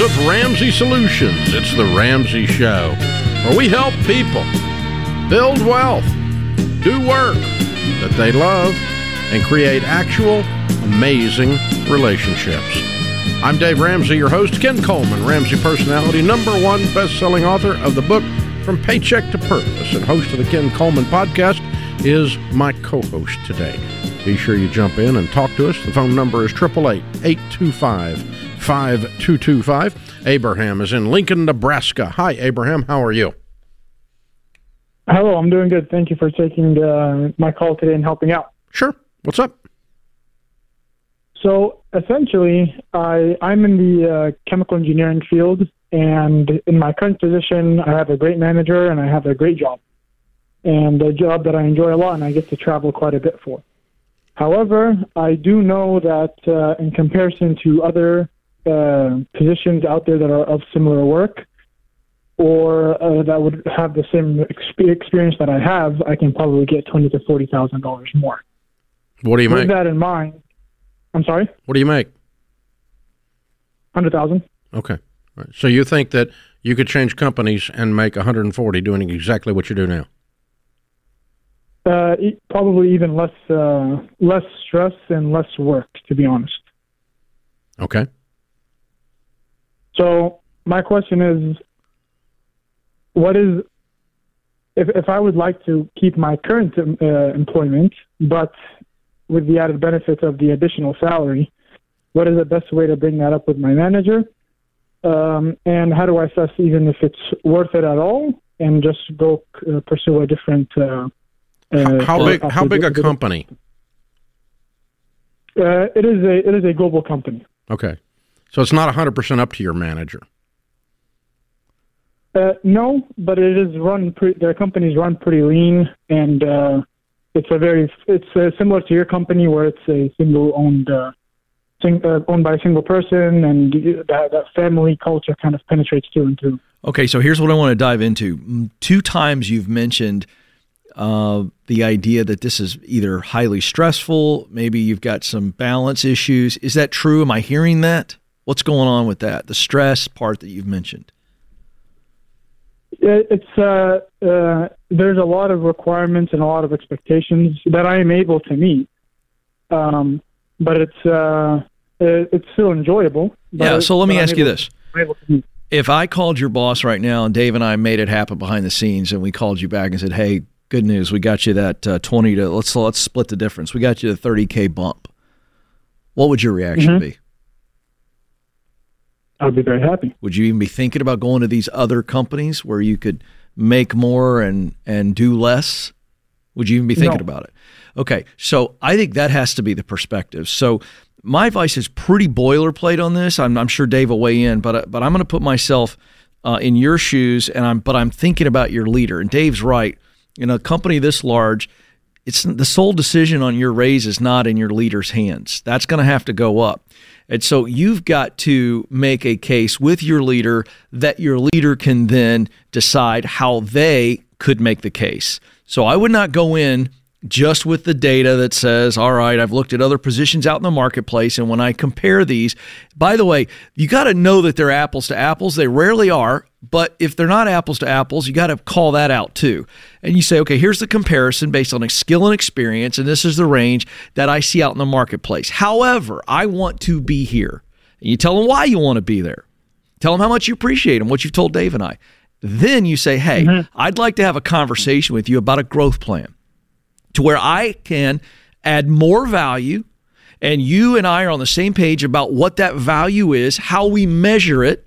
of Ramsey Solutions. It's the Ramsey Show, where we help people build wealth, do work that they love, and create actual amazing relationships. I'm Dave Ramsey, your host. Ken Coleman, Ramsey personality, number one best-selling author of the book From Paycheck to Purpose, and host of the Ken Coleman podcast, is my co-host today. Be sure you jump in and talk to us. The phone number is 888-825-5225. Abraham is in Lincoln, Nebraska. Hi, Abraham. How are you? Hello, I'm doing good. Thank you for taking uh, my call today and helping out. Sure. What's up? So essentially, I, I'm in the uh, chemical engineering field, and in my current position, I have a great manager and I have a great job, and a job that I enjoy a lot, and I get to travel quite a bit for. However, I do know that uh, in comparison to other uh, positions out there that are of similar work, or uh, that would have the same exp- experience that I have, I can probably get twenty to forty thousand dollars more. What do you With make? that in mind, I'm sorry, What do you make? hundred thousand. Okay. Right. So you think that you could change companies and make 140 doing exactly what you do now? Uh, probably even less uh, less stress and less work, to be honest. Okay. So my question is, what is if if I would like to keep my current um, uh, employment, but with the added benefit of the additional salary, what is the best way to bring that up with my manager? Um, and how do I assess even if it's worth it at all, and just go uh, pursue a different? Uh, uh, How big? How big a company? Uh, it is a it is a global company. Okay. So it's not 100 percent up to your manager. Uh, no, but it is run. Pre- their company's run pretty lean, and uh, it's a very it's uh, similar to your company where it's a single owned uh, sing, uh, owned by a single person, and that that family culture kind of penetrates through and through. Okay, so here's what I want to dive into. Mm, Two times you've mentioned uh, the idea that this is either highly stressful, maybe you've got some balance issues. Is that true? Am I hearing that? What's going on with that? The stress part that you've mentioned. It's uh, uh, there's a lot of requirements and a lot of expectations that I am able to meet, um, but it's uh, it's still enjoyable. Yeah, so let me ask you this. To. If I called your boss right now and Dave and I made it happen behind the scenes and we called you back and said, "Hey, good news, we got you that uh, 20 to let's let's split the difference. We got you the 30k bump." What would your reaction Mhm. be? I'd be very happy. Would you even be thinking about going to these other companies where you could make more and and do less? Would you even be thinking No. about it? Okay, so I think that has to be the perspective. So my advice is pretty boilerplate on this. I'm, I'm sure Dave will weigh in, but but I'm going to put myself uh, in your shoes, and I'm but I'm thinking about your leader. And Dave's right. In a company this large, it's the sole decision on your raise is not in your leader's hands. That's going to have to go up. And so you've got to make a case with your leader that your leader can then decide how they could make the case. So I would not go in just with the data that says, all right, I've looked at other positions out in the marketplace. And when I compare these, by the way, you got to know that they're apples to apples. They rarely are. But if they're not apples to apples, you got to call that out too. And you say, okay, here's the comparison based on skill and experience. And this is the range that I see out in the marketplace. However, I want to be here. And you tell them why you want to be there. Tell them how much you appreciate them, what you've told Dave and I. Then you say, hey, mm-hmm. I'd like to have a conversation with you about a growth plan to where I can add more value and you and I are on the same page about what that value is, how we measure it,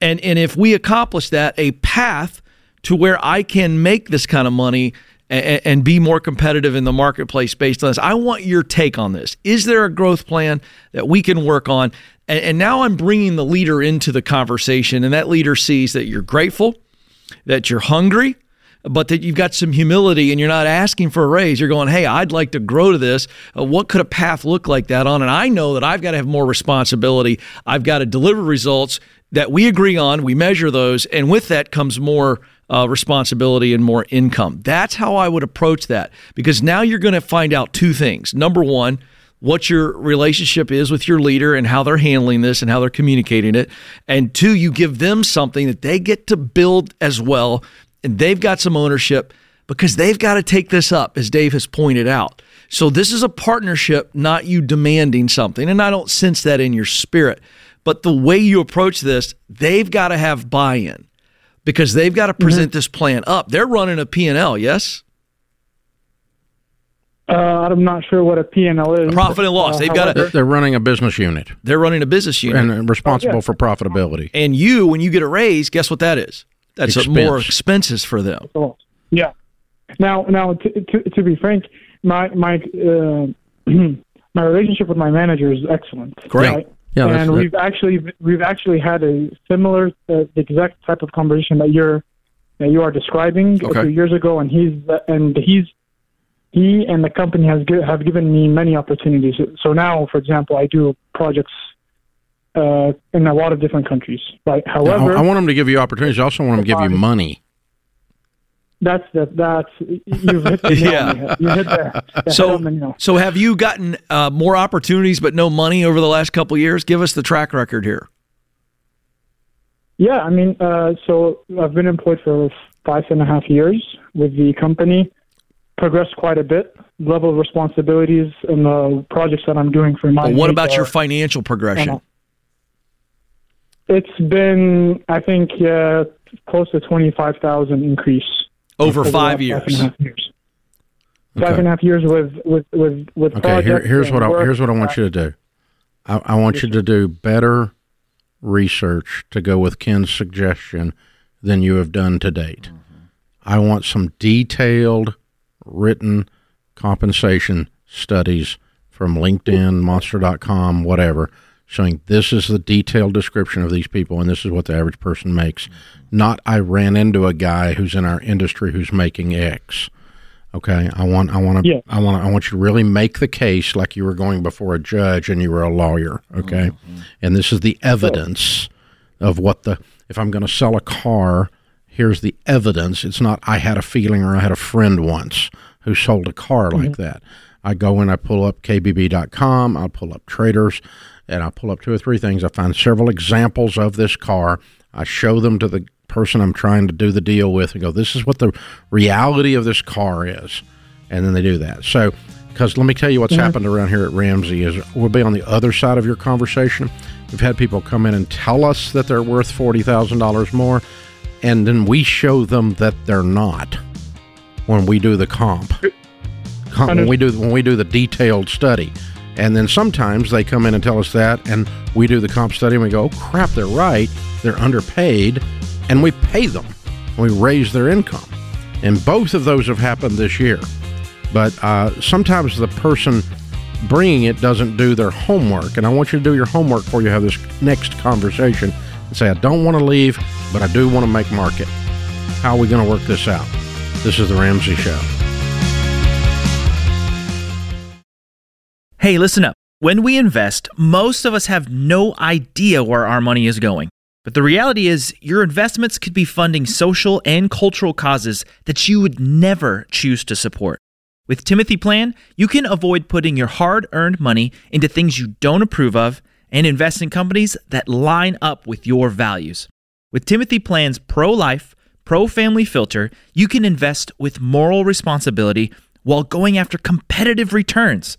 and and if we accomplish that, a path to where I can make this kind of money and, and be more competitive in the marketplace based on this. I want your take on this. Is there a growth plan that we can work on? And, and now I'm bringing the leader into the conversation, and that leader sees that you're grateful, that you're hungry, but that you've got some humility and you're not asking for a raise. You're going, hey, I'd like to grow to this. Uh, what could a path look like that on? And I know that I've got to have more responsibility. I've got to deliver results that we agree on. We measure those. And with that comes more uh, responsibility and more income. That's how I would approach that because now you're going to find out two things. Number one, what your relationship is with your leader and how they're handling this and how they're communicating it. And two, you give them something that they get to build as well. And they've got some ownership because they've got to take this up, as Dave has pointed out. So this is a partnership, not you demanding something. And I don't sense that in your spirit. But the way you approach this, they've got to have buy in because they've got to present mm-hmm. this plan up. They're running a P&L, yes? Uh, I'm not sure what a P&L is. Profit and loss. Uh, They've got a, They're running a business unit. They're running a business unit and responsible oh, yeah. for profitability. And you, when you get a raise, guess what that is? That's Expense. more expenses for them. Yeah. Now, now to, to, to be frank, my my uh, my relationship with my manager is excellent. Great. Right? Yeah, and we've actually we've actually had a similar uh, exact type of conversation that you're that you are describing okay. a few years ago, and he's and he's he and the company has have given me many opportunities. So now, for example, I do projects uh, in a lot of different countries. Right. However, I, I want them to give you opportunities. I also want them to give you money. That's the that's you've hit the yeah. You hit there. so so have you gotten uh, more opportunities but no money over the last couple years? Give us the track record here. Yeah, I mean, uh, so I've been employed for five and a half years with the company. Progressed quite a bit. Level of responsibilities and the projects that I'm doing for my. Well, what about your financial progression? It's been, I think, yeah, close to twenty five thousand increase over five years. Five and a half years. Okay. Five and a half years with with with with. Okay, here, here's what I, here's what I want you to do. I, I want you to do better research to go with Ken's suggestion than you have done to date. Mm-hmm. I want some detailed written compensation studies from LinkedIn, Monster.com, whatever, showing this is the detailed description of these people and this is what the average person makes. Not I ran into a guy who's in our industry who's making X. Okay, I want I want to yeah. I want I want you to really make the case like you were going before a judge and you were a lawyer. Okay, mm-hmm. and this is the evidence of what the if I'm going to sell a car, here's the evidence. It's not I had a feeling or I had a friend once who sold a car mm-hmm. like that. I go and I pull up kbb.com, I pull up traders, and I pull up two or three things. I find several examples of this car. I show them to the person I'm trying to do the deal with and go, this is what the reality of this car is. And then they do that. So, because let me tell you what's mm-hmm. happened around here at Ramsey is we'll be on the other side of your conversation. We've had people come in and tell us that they're worth $40,000 more, and then we show them that they're not when we do the comp. when we do when we do the detailed study. And then sometimes they come in and tell us that, and we do the comp study and we go, oh, crap, they're right. They're underpaid and we pay them. We raise their income. And both of those have happened this year. But uh, sometimes the person bringing it doesn't do their homework. And I want you to do your homework before you have this next conversation and say, I don't want to leave, but I do want to make market. How are we going to work this out? This is The Ramsey Show. Hey, listen up. When we invest, most of us have no idea where our money is going. But the reality is, your investments could be funding social and cultural causes that you would never choose to support. With Timothy Plan, you can avoid putting your hard earned money into things you don't approve of and invest in companies that line up with your values. With Timothy Plan's pro life, pro family filter, you can invest with moral responsibility while going after competitive returns.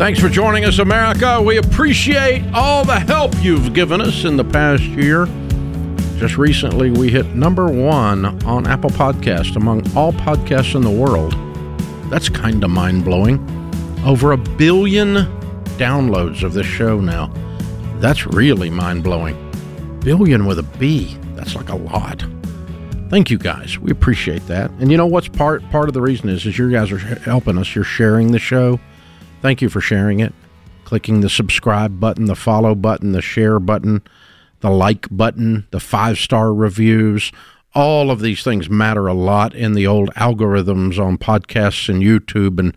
Thanks for joining us, America. We appreciate all the help you've given us in the past year. Just recently, we hit number one on Apple Podcast among all podcasts in the world. That's kind of mind blowing. Over a billion downloads of this show now. That's really mind blowing. Billion with a B. That's like a lot. Thank you guys. We appreciate that. And you know what's part part of the reason is is you guys are helping us. You're sharing the show. Thank you for sharing it. Clicking the subscribe button, the follow button, the share button, the like button, the five star reviews. All of these things matter a lot in the old algorithms on podcasts and YouTube and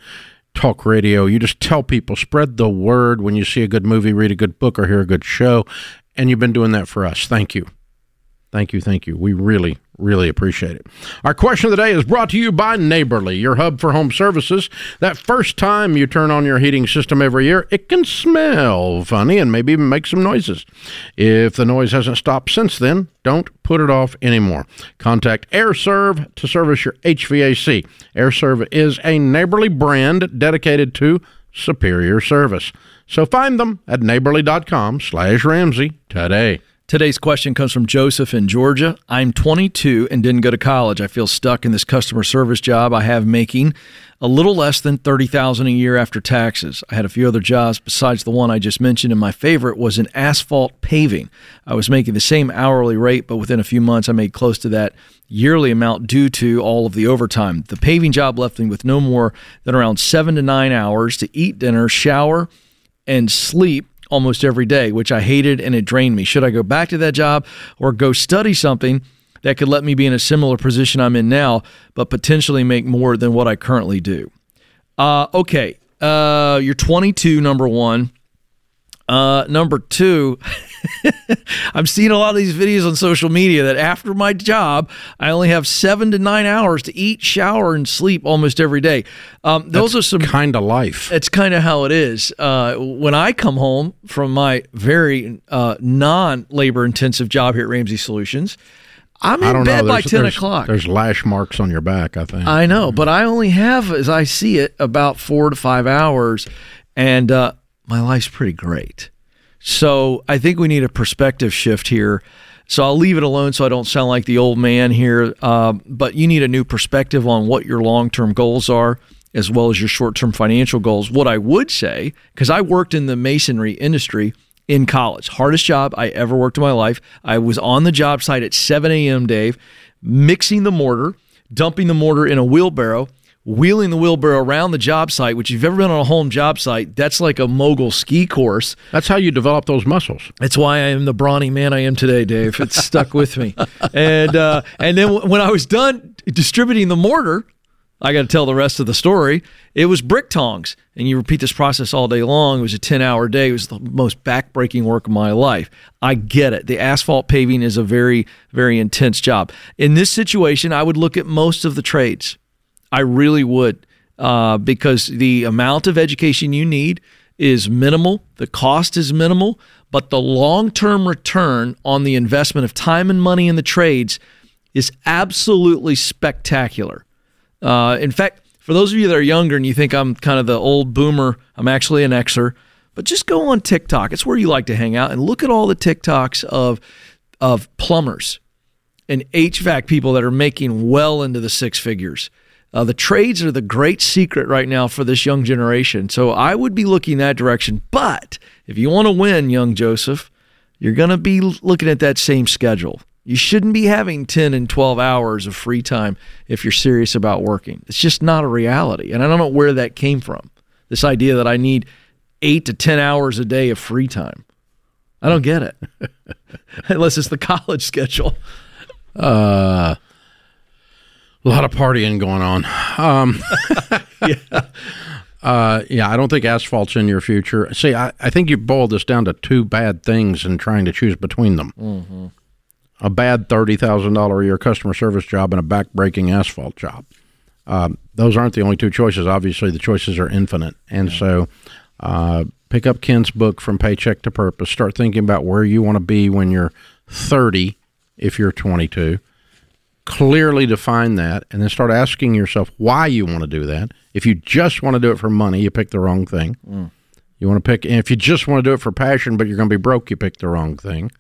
talk radio. You just tell people, spread the word when you see a good movie, read a good book, or hear a good show. And you've been doing that for us. Thank you. Thank you. Thank you. We really, really appreciate it. Our question of the day is brought to you by Neighborly, your hub for home services. That first time you turn on your heating system every year, it can smell funny and maybe even make some noises. If the noise hasn't stopped since then, don't put it off anymore. Contact Aire Serv to service your HVAC. Aire Serv is a Neighborly brand dedicated to superior service. So find them at neighborly.com slash Ramsey today. Today's question comes from Joseph in Georgia. I'm 22 and didn't go to college. I feel stuck in this customer service job I have making a little less than 30,000 a year after taxes. I had a few other jobs besides the one I just mentioned and my favorite was in asphalt paving. I was making the same hourly rate but within a few months I made close to that yearly amount due to all of the overtime. The paving job left me with no more than around 7 to 9 hours to eat dinner, shower, and sleep almost every day, which I hated and it drained me. Should I go back to that job or go study something that could let me be in a similar position I'm in now, but potentially make more than what I currently do? Uh, okay. Uh, you're 22, number one. Uh, number two, I'm seeing a lot of these videos on social media that after my job, I only have seven to nine hours to eat, shower, and sleep almost every day. Um, those That's are some kind of life. That's kind of how it is. Uh, when I come home from my very uh, non labor intensive job here at Ramsey Solutions, I'm in bed know. by There's, 10 there's- o'clock. There's lash marks on your back, I think. I know, but I only have, as I see it, about four to five hours, and uh, my life's pretty great. So I think we need a perspective shift here. So I'll leave it alone so I don't sound like the old man here. Uh, but you need a new perspective on what your long term goals are, as well as your short term financial goals. What I would say, because I worked in the masonry industry in college, hardest job I ever worked in my life. I was on the job site at 7 a.m., Dave, mixing the mortar, dumping the mortar in a wheelbarrow, wheeling the wheelbarrow around the job site, which if you've ever been on a home job site, that's like a mogul ski course. That's how you develop those muscles. That's why I am the brawny man I am today, Dave. It's stuck with me. And uh, and then w- when I was done distributing the mortar, I got to tell the rest of the story. It was brick tongs, and you repeat this process all day long. It was a ten-hour day. It was the most back-breaking work of my life. I get it. The asphalt paving is a very, very intense job. In this situation, I would look at most of the trades. I really would, uh, because the amount of education you need is minimal, the cost is minimal, but the long term return on the investment of time and money in the trades is absolutely spectacular. Uh, in fact, for those of you that are younger and you think I'm kind of the old boomer, I'm actually an Xer, but just go on TikTok. It's where you like to hang out and look at all the TikToks of of plumbers and HVAC people that are making well into the six figures. Uh, the trades are the great secret right now for this young generation. So I would be looking that direction. But if you want to win, young Joseph, you're going to be looking at that same schedule. You shouldn't be having 10 and 12 hours of free time if you're serious about working. It's just not a reality. And I don't know where that came from. This idea that I need eight to 10 hours a day of free time. I don't get it. Unless it's the college schedule. Uh, a lot of partying going on. Um, yeah. Uh, yeah, I don't think asphalt's in your future. See, I, I think you boiled this down to two bad things and trying to choose between them. A bad $30,000 a year customer service job and a back-breaking asphalt job. Um, those aren't the only two choices. Obviously, the choices are infinite. And so uh, pick up Ken's book, From Paycheck to Purpose. Start thinking about where you want to be when you're 30 if you're 22 clearly define that and then start asking yourself why you want to do that. If you just want to do it for money, you pick the wrong thing. You want to pick, and if you just want to do it for passion, but you're going to be broke, you pick the wrong thing.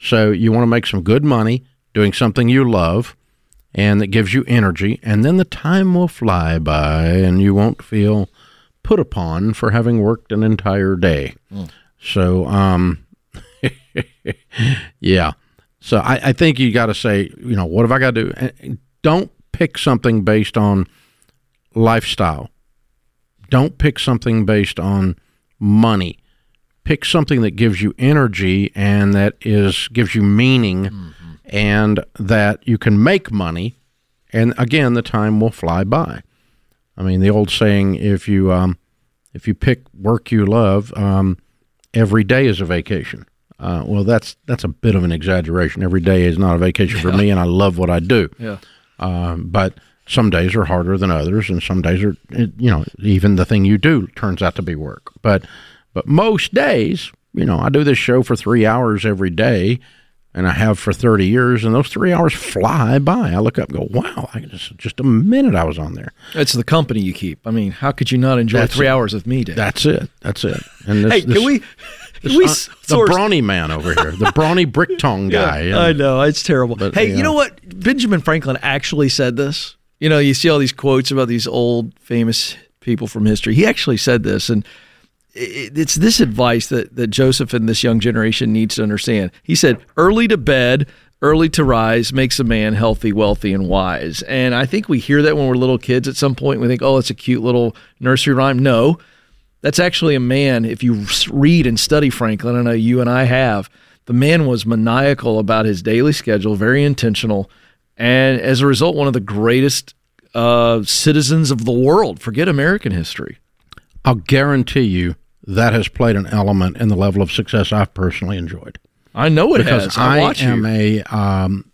So you want to make some good money doing something you love and that gives you energy, and then the time will fly by and you won't feel put upon for having worked an entire day. So, um, yeah. So I, I think you got to say, you know, what have I got to do? And don't pick something based on lifestyle. Don't pick something based on money. Pick something that gives you energy and that is gives you meaning mm-hmm. and that you can make money. And again, the time will fly by. I mean, the old saying, if you um, if you pick work you love, um, every day is a vacation. Uh, well, that's that's a bit of an exaggeration. Every day is not a vacation for me, and I love what I do. Yeah. Um, but some days are harder than others, and some days are you know even the thing you do turns out to be work. But but most days, you know, I do this show for three hours every day, and I have for thirty years, and those three hours fly by. I look up and go, "Wow, I just just a minute I was on there." It's the company you keep. I mean, how could you not enjoy that's three it. hours of me, Dave? That's it. That's it. And this, hey, this, can we? We uh, the brawny man over here, the brawny brick tongue guy. Yeah, I know it's terrible. But, hey, you know what? Benjamin Franklin actually said this. You know, you see all these quotes about these old famous people from history. He actually said this, and it's this advice that that Joseph and this young generation needs to understand. He said, "Early to bed." Early to rise makes a man healthy, wealthy, and wise. And I think we hear that when we're little kids at some point. We think, oh, it's a cute little nursery rhyme. No, that's actually a man, if you read and study Franklin, I know you and I have, the man was maniacal about his daily schedule, very intentional, and as a result, one of the greatest uh, citizens of the world. Forget American history. I'll guarantee you that has played an element in the level of success I've personally enjoyed. I know it because has. I, I am you. a. Um,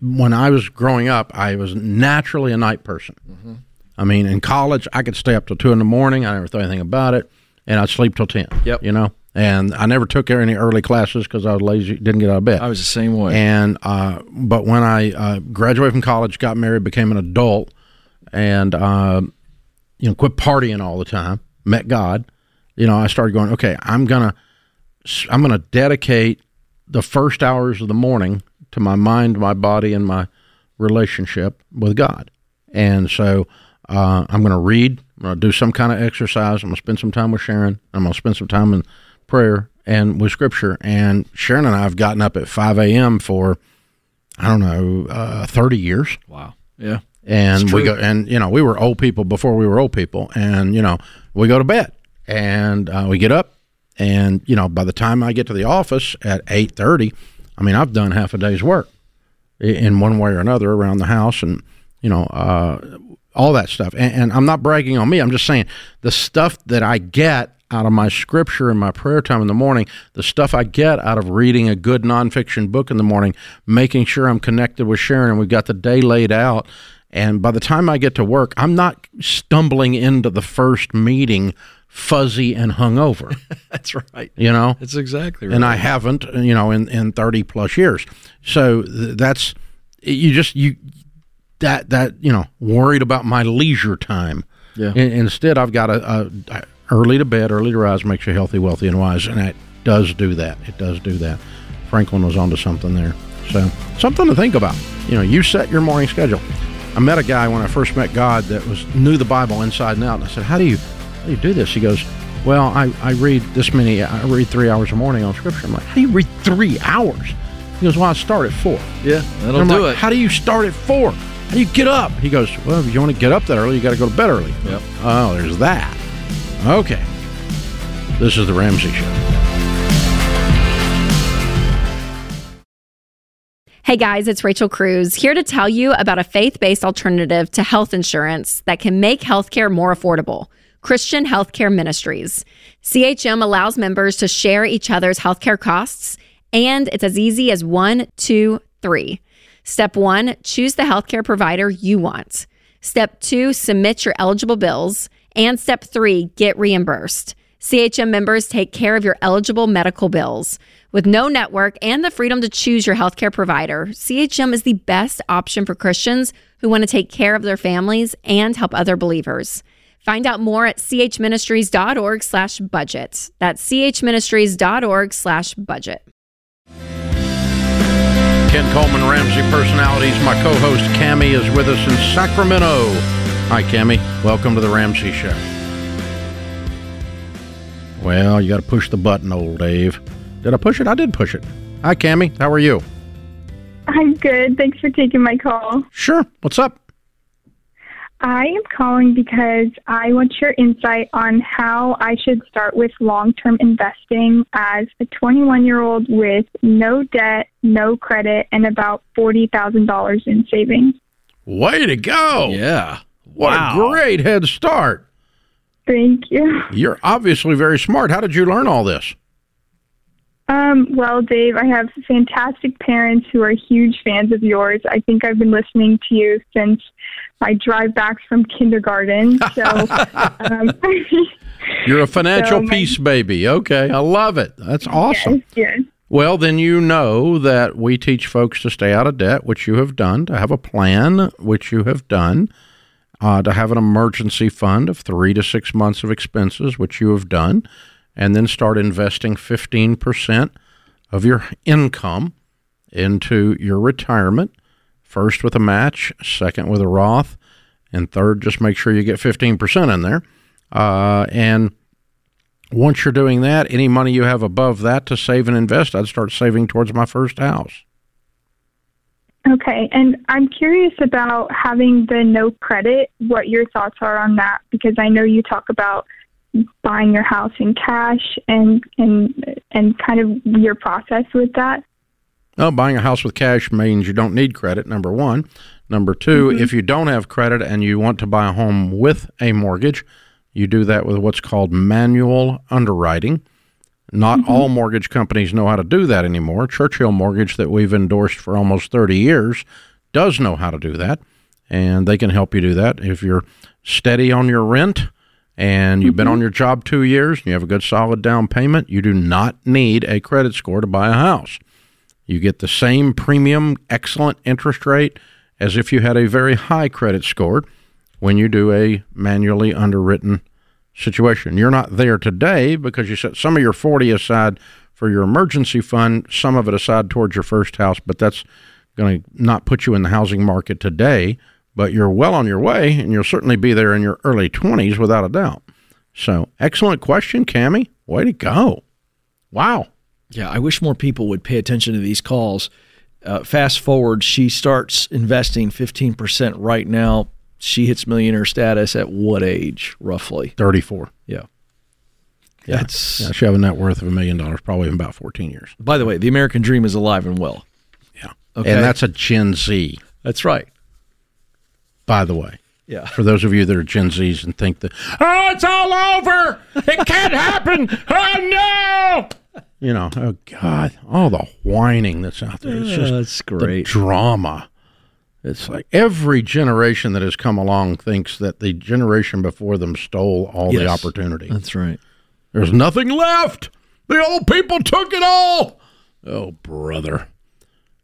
when I was growing up, I was naturally a night person. Mm-hmm. I mean, in college, I could stay up till two in the morning. I never thought anything about it, and I'd sleep till ten. Yep. You know, and I never took any early classes because I was lazy, didn't get out of bed. I was the same way. And uh, but when I uh, graduated from college, got married, became an adult, and uh, you know, quit partying all the time, met God. You know, I started going, okay, I'm gonna, I'm gonna dedicate the first hours of the morning to my mind, my body, and my relationship with God. And so uh, I'm going to read. I'm going to do some kind of exercise. I'm going to spend some time with Sharon. I'm going to spend some time in prayer and with Scripture. And Sharon and I have gotten up at 5 a.m. for I don't know uh, 30 years. Wow. Yeah. And we go and you know we were old people before we were old people, and you know we go to bed and uh, we get up, and you know by the time I get to the office at 8:30, I mean I've done half a day's work in one way or another around the house, and you know uh, all that stuff. And, and, I'm not bragging on me. I'm just saying the stuff that I get out of my scripture and my prayer time in the morning, the stuff I get out of reading a good nonfiction book in the morning, making sure I'm connected with Sharon and we've got the day laid out. And by the time I get to work, I'm not stumbling into the first meeting fuzzy and hungover. That's right. You know, that's exactly right. And I haven't, you know, in, in 30 plus years. So that's, you just, you, that that you know worried about my leisure time. Yeah. instead, I've got a, a, a, early to bed, early to rise makes you healthy, wealthy, and wise, and it does do that. It does do that. Franklin was onto something there. So something to think about. You know, you set your morning schedule. I met a guy when I first met God that was knew the Bible inside and out, and I said, "How do you how do you do this?" He goes, "Well, I, I read this many. I read three hours a morning on Scripture." I'm like, "How do you read three hours?" He goes, "Well, I start at four. Yeah, that'll do like, it. How do you start at four? How do you get up? He goes, Well, if you want to get up that early, you got to go to bed early. Yep. Oh, there's that. Okay. This is The Ramsey Show. Hey guys, it's Rachel Cruz here to tell you about a faith based alternative to health insurance that can make healthcare more affordable Christian Healthcare Ministries. CHM allows members to share each other's healthcare costs, and it's as easy as one, two, three. Step one, choose the healthcare provider you want. Step two, submit your eligible bills. And step three, get reimbursed. CHM members take care of your eligible medical bills. With no network and the freedom to choose your healthcare provider, CHM is the best option for Christians who want to take care of their families and help other believers. Find out more at chministries.org slash budget. That's chministries.org slash budget. Ken Coleman, Ramsey Personalities. My co host, Cami, is with us in Sacramento. Hi, Cami. Welcome to the Ramsey Show. Well, you got to push the button, old Dave. Did I push it? I did push it. Hi, Cami. How are you? I'm good. Thanks for taking my call. Sure. What's up? I am calling because I want your insight on how I should start with long term investing as a 21 year old with no debt, no credit, and about $40,000 in savings. Way to go. Yeah. What Wow. a great head start. Thank you. You're obviously very smart. How did you learn all this? Um, well, Dave, I have fantastic parents who are huge fans of yours. I think I've been listening to you since my drive back from kindergarten. So, um, You're a financial So my- peace baby. Okay, I love it. That's awesome. yes. Well, then you know that we teach folks to stay out of debt, which you have done, to have a plan, which you have done, uh, to have an emergency fund of three to six months of expenses, which you have done, and then start investing 15% of your income into your retirement. First with a match, second with a Roth, and third, just make sure you get 15% in there. Uh, and once you're doing that, any money you have above that to save and invest, I'd start saving towards my first house. Okay, and I'm curious about having the no credit, what your thoughts are on that, because I know you talk about buying your house in cash and and and kind of your process with that. Oh, buying a house with cash means you don't need credit, number one. Number 2 mm-hmm. if you don't have credit and you want to buy a home with a mortgage, you do that with what's called manual underwriting. Not mm-hmm. all mortgage companies know how to do that anymore. Churchill Mortgage, that we've endorsed for almost 30 years, does know how to do that, and they can help you do that. If you're steady on your rent and you've been mm-hmm. on your job two years and you have a good solid down payment, you do not need a credit score to buy a house. You get the same premium, excellent interest rate as if you had a very high credit score when you do a manually underwritten situation. You're not there today because you set some of your 40 aside for your emergency fund, some of it aside towards your first house, but that's going to not put you in the housing market today, but you're well on your way and you'll certainly be there in your early 20s without a doubt. So, excellent question, Cami. Way to go. Wow. Yeah, I wish more people would pay attention to these calls. Uh, fast forward, she starts investing 15% right now. She hits millionaire status at what age, roughly? 34. Yeah. Yeah. That's, Yeah, she have a net worth of a million dollars probably in about 14 years. By the way, the American dream is alive and well. Yeah. Okay. And that's a Gen Z, That's right. By the way. Yeah. For those of you that are Gen Zs and think that, oh, it's all over. It can't happen. Oh, no. You know, oh, God, all the whining that's out there. It's oh, just that's the great. drama. It's like every generation that has come along thinks that the generation before them stole all the opportunity. That's right. There's nothing left. The old people took it all. Oh, brother.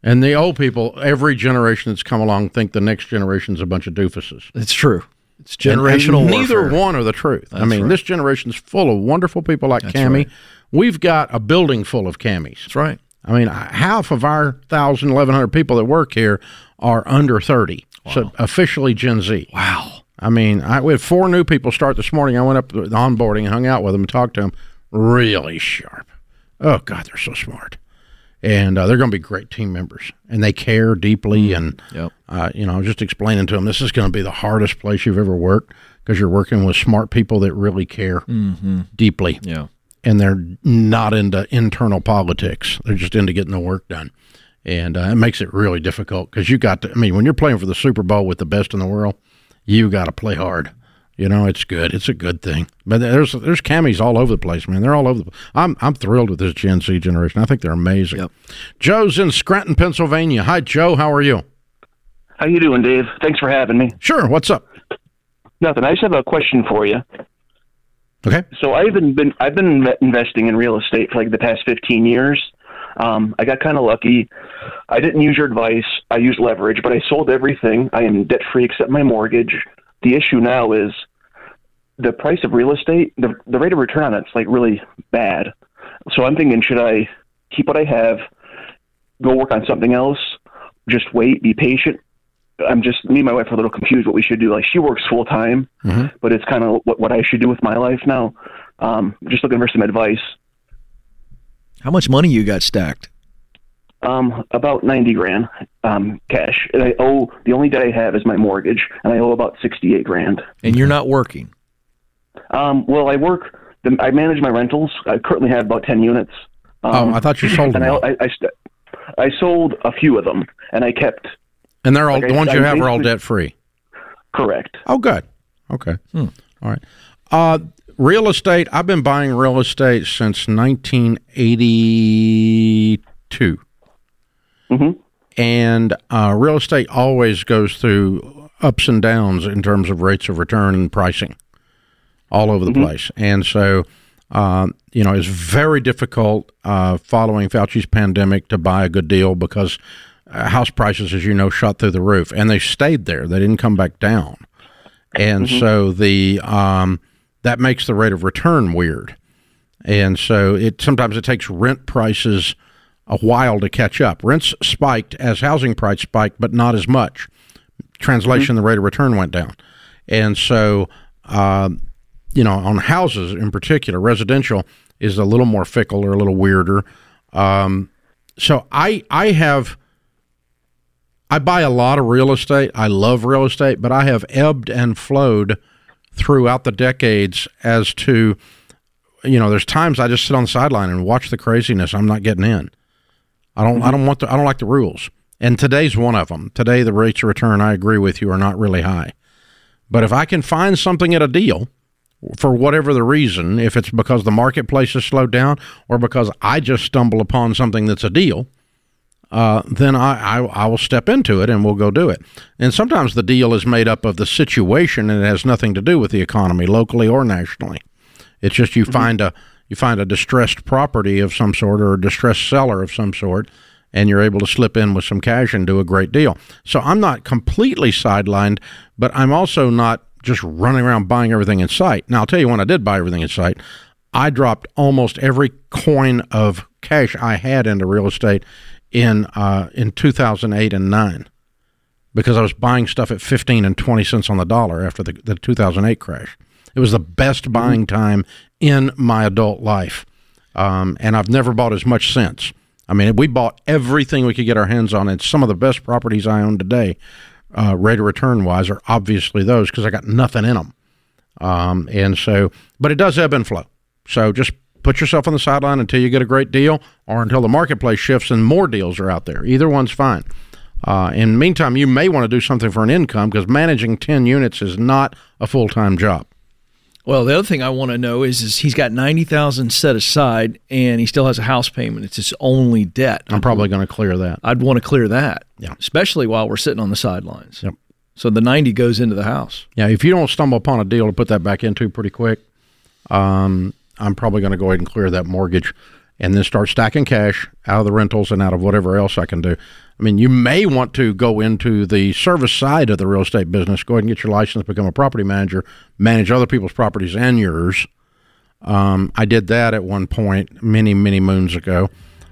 And the old people, every generation that's come along, think the next generation's a bunch of doofuses. It's true. It's And- and generational neither warfare. one are the truth. I mean, right. this generation's full of wonderful people like That's Cami. right. We've got a building full of Camis. That's right. I mean, uh, half of our 1,000, 1,100 people that work here are under 30. wow. So officially Gen Z. Wow. I mean, I, we had four new people start this morning. I went up the onboarding and hung out with them and talked to them. Really sharp. Oh, God, they're so smart. And uh, they're going to be great team members. And they care deeply. And, Yep. uh, you know, I was just explaining to them this is going to be the hardest place you've ever worked because you're working with smart people that really care deeply Yeah. and they're not into internal politics. They're just into getting the work done. And uh, it makes it really difficult because you got to, I mean, when you're playing for the Super Bowl with the best in the world, you got to play hard. You know, it's good. It's a good thing. But there's there's Camis all over the place, man. They're all over the I'm I'm thrilled with this Gen Z generation. I think they're amazing. Yep. Joe's in Scranton, Pennsylvania. Hi, Joe. How are you? How you doing, Dave? Thanks for having me. Sure. What's up? Nothing. I just have a question for you. Okay. So I've been, been I've been investing in real estate for like the past 15 years. Um, I got kind of lucky. I didn't use your advice. I used leverage, but I sold everything. I am debt free except my mortgage. The issue now is the price of real estate. The the rate of return on it's like really bad. So I'm thinking, should I keep what I have, go work on something else, just wait, be patient? I'm just me and my wife are a little confused what we should do. Like she works full time, Mhm. but it's kind of what what I should do with my life now. Um, just looking for some advice. How much money you got stacked? Um, about ninety grand um, cash, and I owe the only debt I have is my mortgage, and I owe about sixty-eight grand. And you're not working. Um, well, I work. The, I manage my rentals. I currently have about ten units. oh, I thought you sold them. and I. I, I, st- I sold a few of them, and I kept and they're all like the I- ones I you have are all debt free. correct. Oh, good. Okay. All right. Uh, real estate. I've been buying real estate since 1982. Hmm And uh, real estate always goes through ups and downs in terms of rates of return and pricing all over the place. And so, uh, you know, it's very difficult uh, following Fauci's pandemic to buy a good deal because uh, house prices, as you know, shot through the roof and they stayed there. They didn't come back down. And so the um, that makes the rate of return weird. And so it sometimes it takes rent prices a while to catch up. Rents spiked as housing price spiked, but not as much. Translation: the rate of return went down, and so um, you know on houses in particular, residential is a little more fickle or a little weirder. Um, so I I have I buy a lot of real estate. I love real estate, but I have ebbed and flowed throughout the decades as to you know, there's times I just sit on the sideline and watch the craziness. I'm not getting in. I don't. I don't want the. I don't like the rules. And today's one of them. Today, the rates of return, I agree with you, are not really high. But if I can find something at a deal, for whatever the reason, if it's because the marketplace has slowed down or because I just stumble upon something that's a deal, uh, then I, I I will step into it and we'll go do it. And sometimes the deal is made up of the situation and it has nothing to do with the economy, locally or nationally. It's just you find a you find a distressed property of some sort or a distressed seller of some sort, and you're able to slip in with some cash and do a great deal. So I'm not completely sidelined, but I'm also not just running around buying everything in sight. Now I'll tell you when I did buy everything in sight, I dropped almost every coin of cash I had into real estate in uh, in 2008 and nine because I was buying stuff at 15 and 20 cents on the dollar after the, the 2008 crash. It was the best buying time in my adult life. Um, and I've never bought as much since. I mean, we bought everything we could get our hands on, and some of the best properties I own today, uh, rate of return wise, are obviously those because I got nothing in them. Um, and so, but it does ebb and flow. So just put yourself on the sideline until you get a great deal or until the marketplace shifts and more deals are out there. Either one's fine. Uh, in the meantime, you may want to do something for an income because managing 10 units is not a full time job. Well, the other thing I want to know is, is he's got ninety thousand set aside, and he still has a house payment. It's his only debt. I'm probably going to clear that. I'd want to clear that. Yeah. Especially while we're sitting on the sidelines. Yep. So the ninety goes into the house. Yeah, if you don't stumble upon a deal to put that back into pretty quick, um, I'm probably going to go ahead and clear that mortgage and then start stacking cash out of the rentals and out of whatever else I can do. I mean, you may want to go into the service side of the real estate business, go ahead and get your license, become a property manager, manage other people's properties and yours. Um, I did that at one point many, many moons ago.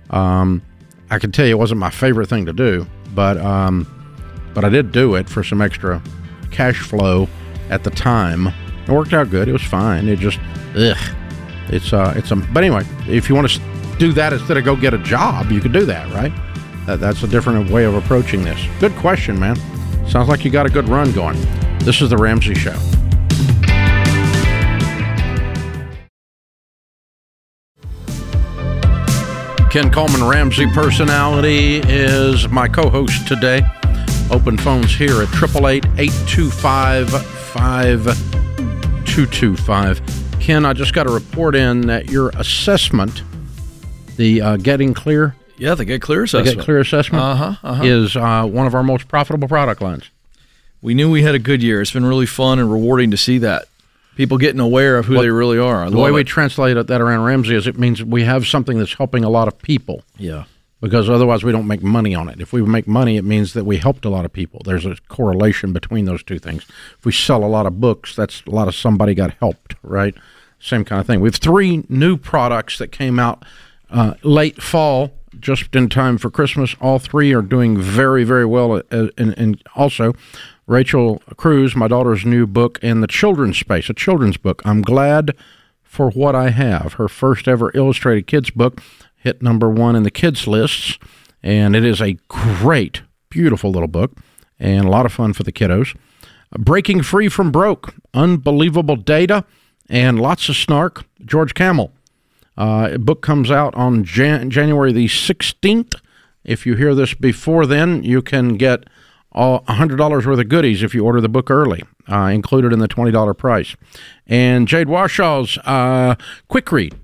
Um, I can tell you it wasn't my favorite thing to do, but um, but I did do it for some extra cash flow at the time. It worked out good. It was fine. It just, ugh, it's uh, it's a. But anyway, if you want to do that instead of go get a job, you could do that, right? That, that's a different way of approaching this. Good question, man. Sounds like you got a good run going. This is the Ramsey Show. Ken Coleman, Ramsey personality, is my co host today. Open phones here at 888 825 5225. Ken, I just got a report in that your assessment, the uh, Getting Clear, Yeah, the Get Clear the assessment. Get Clear assessment, Uh-huh, uh-huh. is uh, one of our most profitable product lines. We knew we had a good year. It's been really fun and rewarding to see that. People getting aware of who they really are. I The way we translate that around Ramsey is it means we have something that's helping a lot of people. yeah. because otherwise we don't make money on it. If we make money, it means that we helped a lot of people. There's a correlation between those two things. If we sell a lot of books, that's a lot of somebody got helped, right? Same kind of thing. We have three new products that came out uh, late fall, just in time for Christmas. All three are doing very, very well. uh, And, and also, Rachel Cruz, my daughter's new book in the children's space, a children's book. I'm glad for what I have. Her first ever illustrated kids book hit number one in the kids lists, and it is a great, beautiful little book and a lot of fun for the kiddos. Breaking Free from Broke, unbelievable data and lots of snark. George Kamel. Uh, book comes out on Jan- January the 16th. If you hear this before then, you can get a $100 worth of goodies if you order the book early, uh, included in the $20 price. And Jade Warshaw's uh, quick read.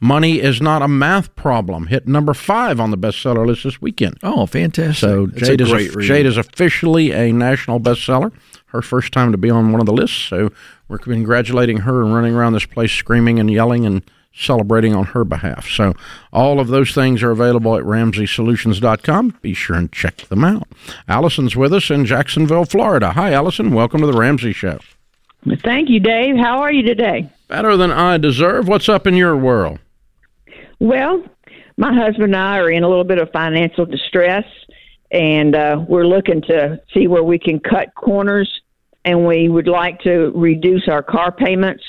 Money is not a math problem. Hit number five on the bestseller list this weekend. Oh, fantastic! So Jade is, a, Jade is officially a national bestseller. Her first time to be on one of the lists. So we're congratulating her and running around this place screaming and yelling and celebrating on her behalf. So all of those things are available at RamseySolutions.com. Be sure and check them out. Allison's with us in Jacksonville, Florida. Hi, Allison. Welcome to the Ramsey Show. Thank you, Dave. How are you today? Better than I deserve. What's up in your world? Well, my husband and I are in a little bit of financial distress, and uh, we're looking to see where we can cut corners, and we would like to reduce our car payments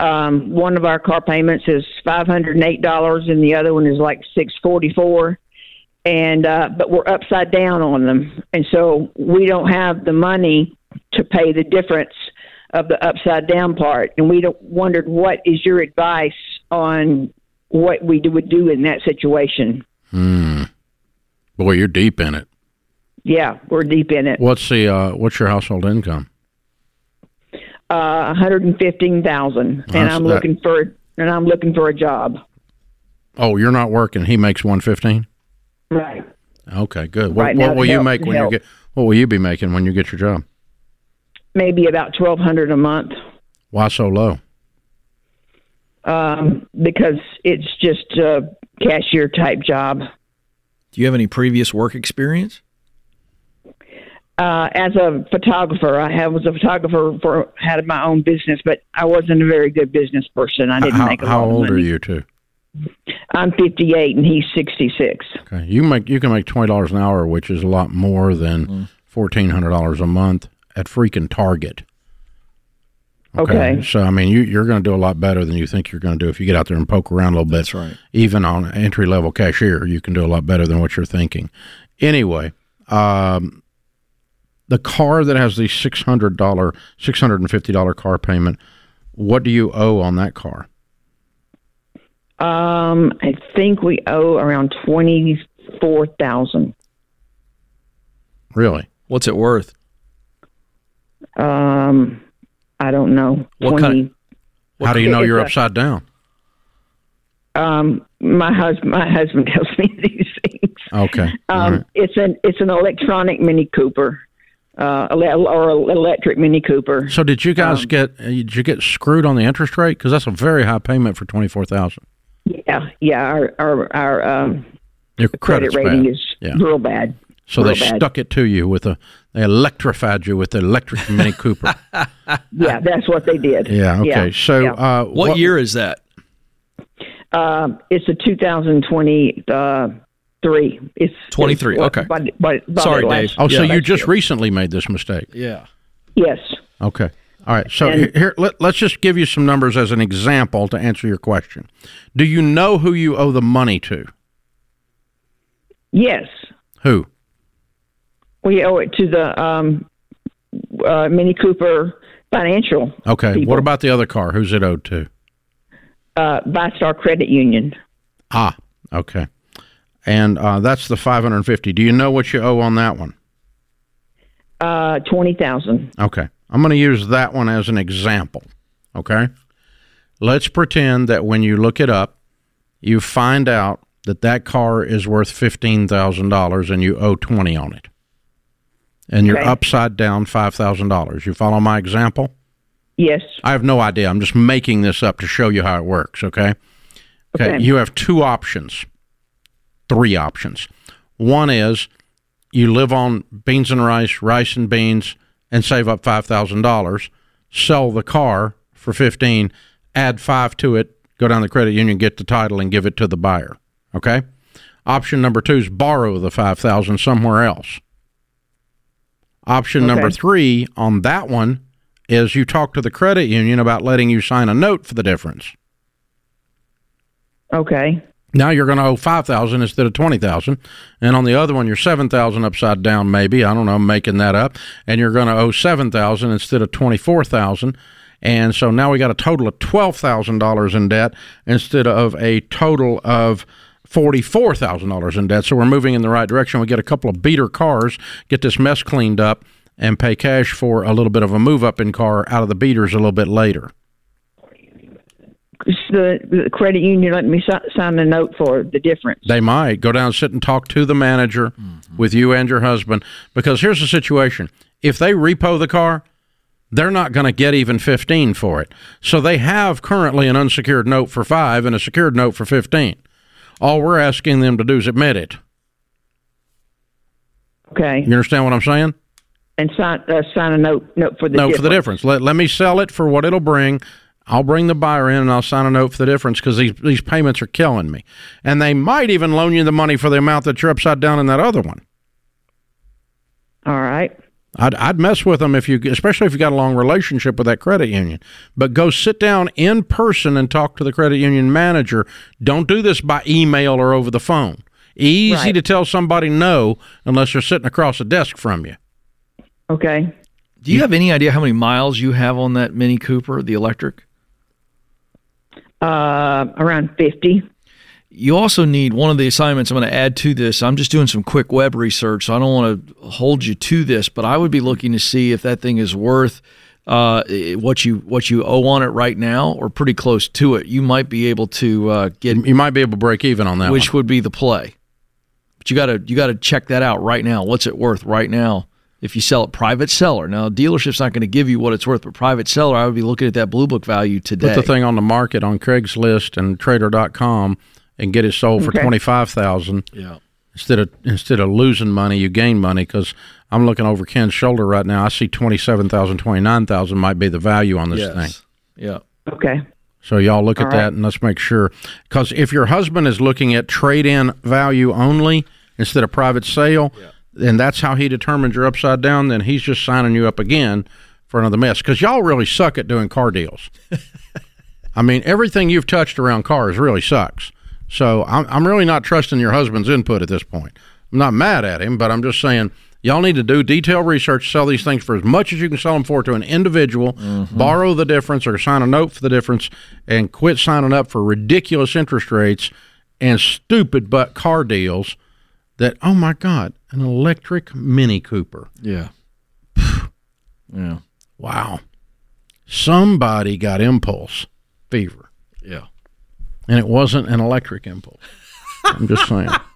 um, one of our car payments is five hundred and eight dollars, and the other one is like six forty four. And uh, but we're upside down on them, and so we don't have the money to pay the difference of the upside down part. And we wondered what is your advice on what we would do in that situation. Hmm. Boy, you're deep in it. Yeah, we're deep in it. What's the uh, what's your household income? Uh, 115,000 and I'm looking that. for and I'm looking for a job. Oh, you're not working. He makes 115? Right. Okay, good. Right what, what will you make when help. you get what will you be making when you get your job? Maybe about 1200 a month. Why so low? Um, because it's just a cashier type job. Do you have any previous work experience? Uh, as a photographer. I have, was a photographer for had my own business, but I wasn't a very good business person. I didn't how, make a how lot of old money. are you two? I'm 58 and he's 66. Okay, you make you can make twenty dollars an hour, which is a lot more than mm. fourteen hundred dollars a month at freaking Target. Okay. okay. So I mean, you you're going to do a lot better than you think you're going to do if you get out there and poke around a little bit. That's right. Even on entry level cashier, you can do a lot better than what you're thinking. Anyway, um, the car that has the six hundred dollar, six hundred and fifty dollar car payment, what do you owe on that car? Um, I think we owe around twenty four thousand. Really? What's it worth? Um, I don't know. What 20, kind? Of, how do you know you're a, upside down? Um, my husband, my husband tells me these things. Okay. Um, right. it's an it's an electronic Mini Cooper uh, or electric Mini Cooper. So did you guys um, get uh, did you get screwed on the interest rate because that's a very high payment for twenty four thousand? Yeah, yeah. Our our our um, Your credit rating bad. is yeah. real bad. So real they bad. stuck it to you with a they electrified you with the electric Mini Cooper. yeah, that's what they did. Yeah. Okay. Yeah, so yeah. Uh, what, what, year is that? Uh, it's a 2020. Uh, three. It's twenty three. Okay. By, by, by Sorry, Dave. Oh, so you just year. recently made this mistake? Yeah. Yes. Okay. All right. So And- here, let, let's just give you some numbers as an example to answer your question. Do you know who you owe the money to? Yes. Who? We owe it to the um, uh, Mini Cooper Financial. Okay. people. What about the other car? Who's it owed to? uh, Star Credit Union? Ah. Okay. And uh, that's the five hundred and fifty. Do you know what you owe on that one? Uh, twenty thousand. Okay. I'm going to use that one as an example. Okay. Let's pretend that when you look it up, you find out that that car is worth $15,000 and you owe 20 on it. And you're Okay. upside down $5,000. You follow my example? Yes. I have no idea. I'm just making this up to show you how it works, okay? Okay. You have two options, three options. One is you live on beans and rice, rice and beans, and save up $5,000, sell the car for 15, add five to it, go down the credit union, get the title, and give it to the buyer, okay? Option number two is borrow the 5000 somewhere else. Option number three on that one is you talk to the credit union about letting you sign a note for the difference. Okay. Now you're going to owe five thousand instead of twenty thousand, and on the other one you're seven thousand upside down. Maybe I don't know. I'm making that up, and you're going to owe seven thousand instead of twenty four thousand. And so now we got a total of twelve thousand dollars in debt instead of a total of forty-four thousand dollars in debt. So we're moving in the right direction. We get a couple of beater cars, get this mess cleaned up, and pay cash for a little bit of a move up in car out of the beaters a little bit later. The, the credit union let me si- sign a note for the difference. They might go down and sit and talk to the manager with you and your husband because here's the situation. If they repo the car, they're not going to get even 15 for it. So they have currently an unsecured note for 5 and a secured note for 15. All we're asking them to do is admit it. Okay, You understand what I'm saying? and sign uh, sign a note note for the no, difference. for the difference. Let, let me sell it for what it'll bring. I'll bring the buyer in and I'll sign a note for the difference because these, these payments are killing me. And they might even loan you the money for the amount that you're upside down in that other one. All right. I'd, I'd mess with them if you, especially if you got a long relationship with that credit union. But go sit down in person and talk to the credit union manager. Don't do this by email or over the phone. Easy Right. to tell somebody no unless they're sitting across a desk from you. Okay. Do you have any idea how many miles you have on that Mini Cooper, the electric? Uh, around fifty. You also need one of the assignments I'm going to add to this. I'm just doing some quick web research, so I don't want to hold you to this, but I would be looking to see if that thing is worth uh, what you what you owe on it right now, or pretty close to it. You might be able to uh, get, You might be able to break even on that which one. would be the play. But you got to you got to check that out right now. What's it worth right now? If you sell it private seller, now dealership's not going to give you what it's worth, but private seller, I would be looking at that blue book value today. Put the thing on the market on Craigslist and Trader.com and get it sold for twenty five thousand. Yeah. Instead of instead of losing money, you gain money because I'm looking over Ken's shoulder right now. I see twenty seven thousand, twenty nine thousand might be the value on this thing. Yes. Yeah. Okay. So y'all look at All that and let's make sure. Because if your husband is looking at trade-in value only instead of private sale, and that's how he determines you're upside down, then he's just signing you up again for another mess. Because y'all really suck at doing car deals. I mean, everything you've touched around cars really sucks. So I'm, I'm really not trusting your husband's input at this point. I'm not mad at him, but I'm just saying y'all need to do detailed research, sell these things for as much as you can sell them for to an individual, mm-hmm. borrow the difference or sign a note for the difference, and quit signing up for ridiculous interest rates and stupid but car deals that, oh my God, an electric Mini Cooper. Yeah. yeah. Wow. Somebody got impulse fever. Yeah. And it wasn't an electric impulse. I'm just saying.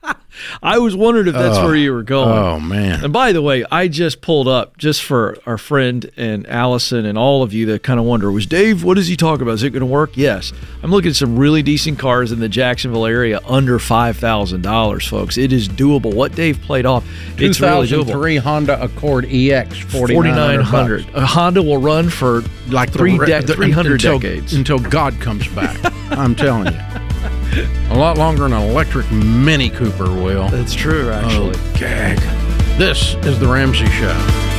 I was wondering if that's oh. where you were going. Oh man. And by the way, I just pulled up just for our friend and Allison and all of you that kind of wonder, was Dave, what does he talk about? Is it going to work? Yes. I'm looking at some really decent cars in the Jacksonville area under $5,000, folks. It is doable. What Dave played off, it's really doable. 2003 Honda Accord EX 4900 4900. A Honda will run for Like three re- de- 300 decades. until God comes back. I'm telling you. A lot longer than an electric Mini Cooper will. That's true, actually. Oh, gag. This is the Ramsey Show.